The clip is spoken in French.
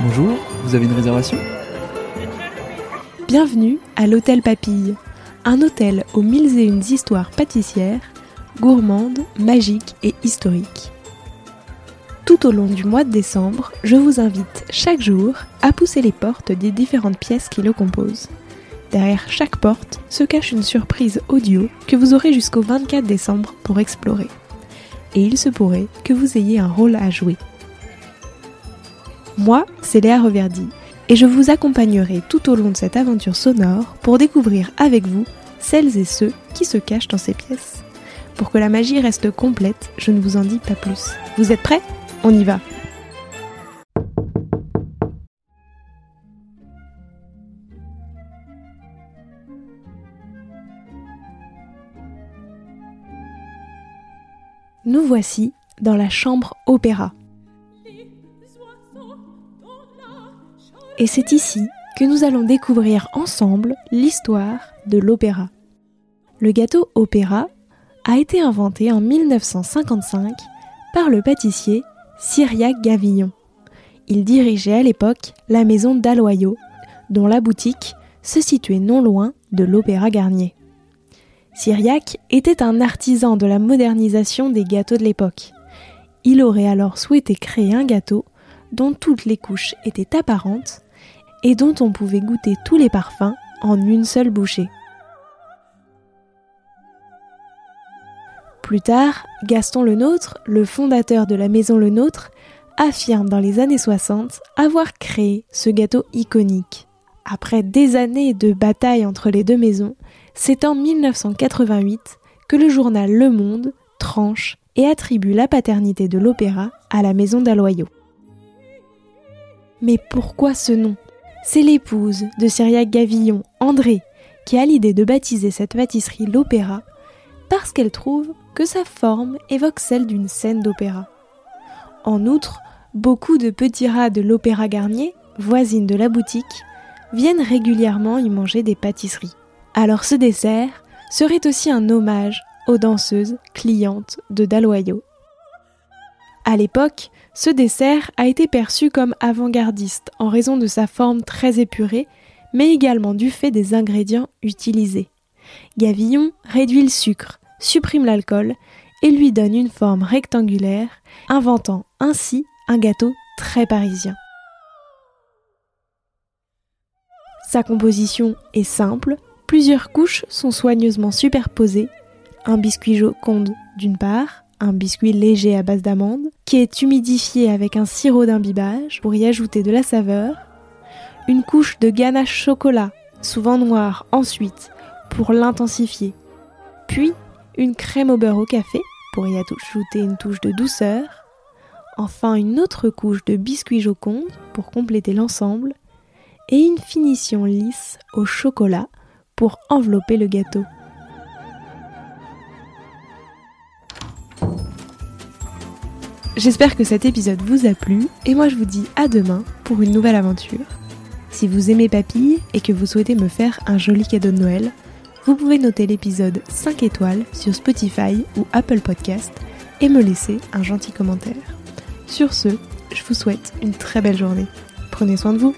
Bonjour, vous avez une réservation Bienvenue à l'Hôtel Papille, un hôtel aux mille et une histoires pâtissières, gourmandes, magiques et historiques. Tout au long du mois de décembre, je vous invite chaque jour à pousser les portes des différentes pièces qui le composent. Derrière chaque porte se cache une surprise audio que vous aurez jusqu'au 24 décembre pour explorer. Et il se pourrait que vous ayez un rôle à jouer. Moi, c'est Léa Reverdy, et je vous accompagnerai tout au long de cette aventure sonore pour découvrir avec vous celles et ceux qui se cachent dans ces pièces. Pour que la magie reste complète, je ne vous en dis pas plus. Vous êtes prêts? On y va Nous voici dans la chambre opéra. Et c'est ici que nous allons découvrir ensemble l'histoire de l'opéra. Le gâteau opéra a été inventé en 1955 par le pâtissier Cyriac Gavillon. Il dirigeait à l'époque la maison d'Aloyau, dont la boutique se situait non loin de l'Opéra Garnier. Cyriac était un artisan de la modernisation des gâteaux de l'époque. Il aurait alors souhaité créer un gâteau dont toutes les couches étaient apparentes et dont on pouvait goûter tous les parfums en une seule bouchée. Plus tard, Gaston Lenôtre, le fondateur de la maison Lenôtre, affirme dans les années 60 avoir créé ce gâteau iconique. Après des années de bataille entre les deux maisons, c'est en 1988 que le journal Le Monde tranche et attribue la paternité de l'opéra à la maison d'Aloyau. Mais pourquoi ce nom? C'est l'épouse de Cyriac Gavillon, André, qui a l'idée de baptiser cette pâtisserie l'opéra parce qu'elle trouve que sa forme évoque celle d'une scène d'opéra. En outre, beaucoup de petits rats de l'Opéra Garnier, voisine de la boutique, viennent régulièrement y manger des pâtisseries. Alors ce dessert serait aussi un hommage aux danseuses clientes de Daloyau. À l'époque, ce dessert a été perçu comme avant-gardiste en raison de sa forme très épurée, mais également du fait des ingrédients utilisés. Gavillon réduit le sucre, supprime l'alcool et lui donne une forme rectangulaire, inventant ainsi un gâteau très parisien. Sa composition est simple, plusieurs couches sont soigneusement superposées, un biscuit joconde d'une part, un biscuit léger à base d'amande, qui est humidifié avec un sirop d'imbibage pour y ajouter de la saveur, une couche de ganache chocolat, souvent noire ensuite, pour l'intensifier, puis une crème au beurre au café pour y ajouter une touche de douceur, enfin une autre couche de biscuit joconde pour compléter l'ensemble, et une finition lisse au chocolat pour envelopper le gâteau. J'espère que cet épisode vous a plu et moi je vous dis à demain pour une nouvelle aventure. Si vous aimez Papille et que vous souhaitez me faire un joli cadeau de Noël, vous pouvez noter l'épisode 5 étoiles sur Spotify ou Apple Podcast et me laisser un gentil commentaire. Sur ce, je vous souhaite une très belle journée. Prenez soin de vous.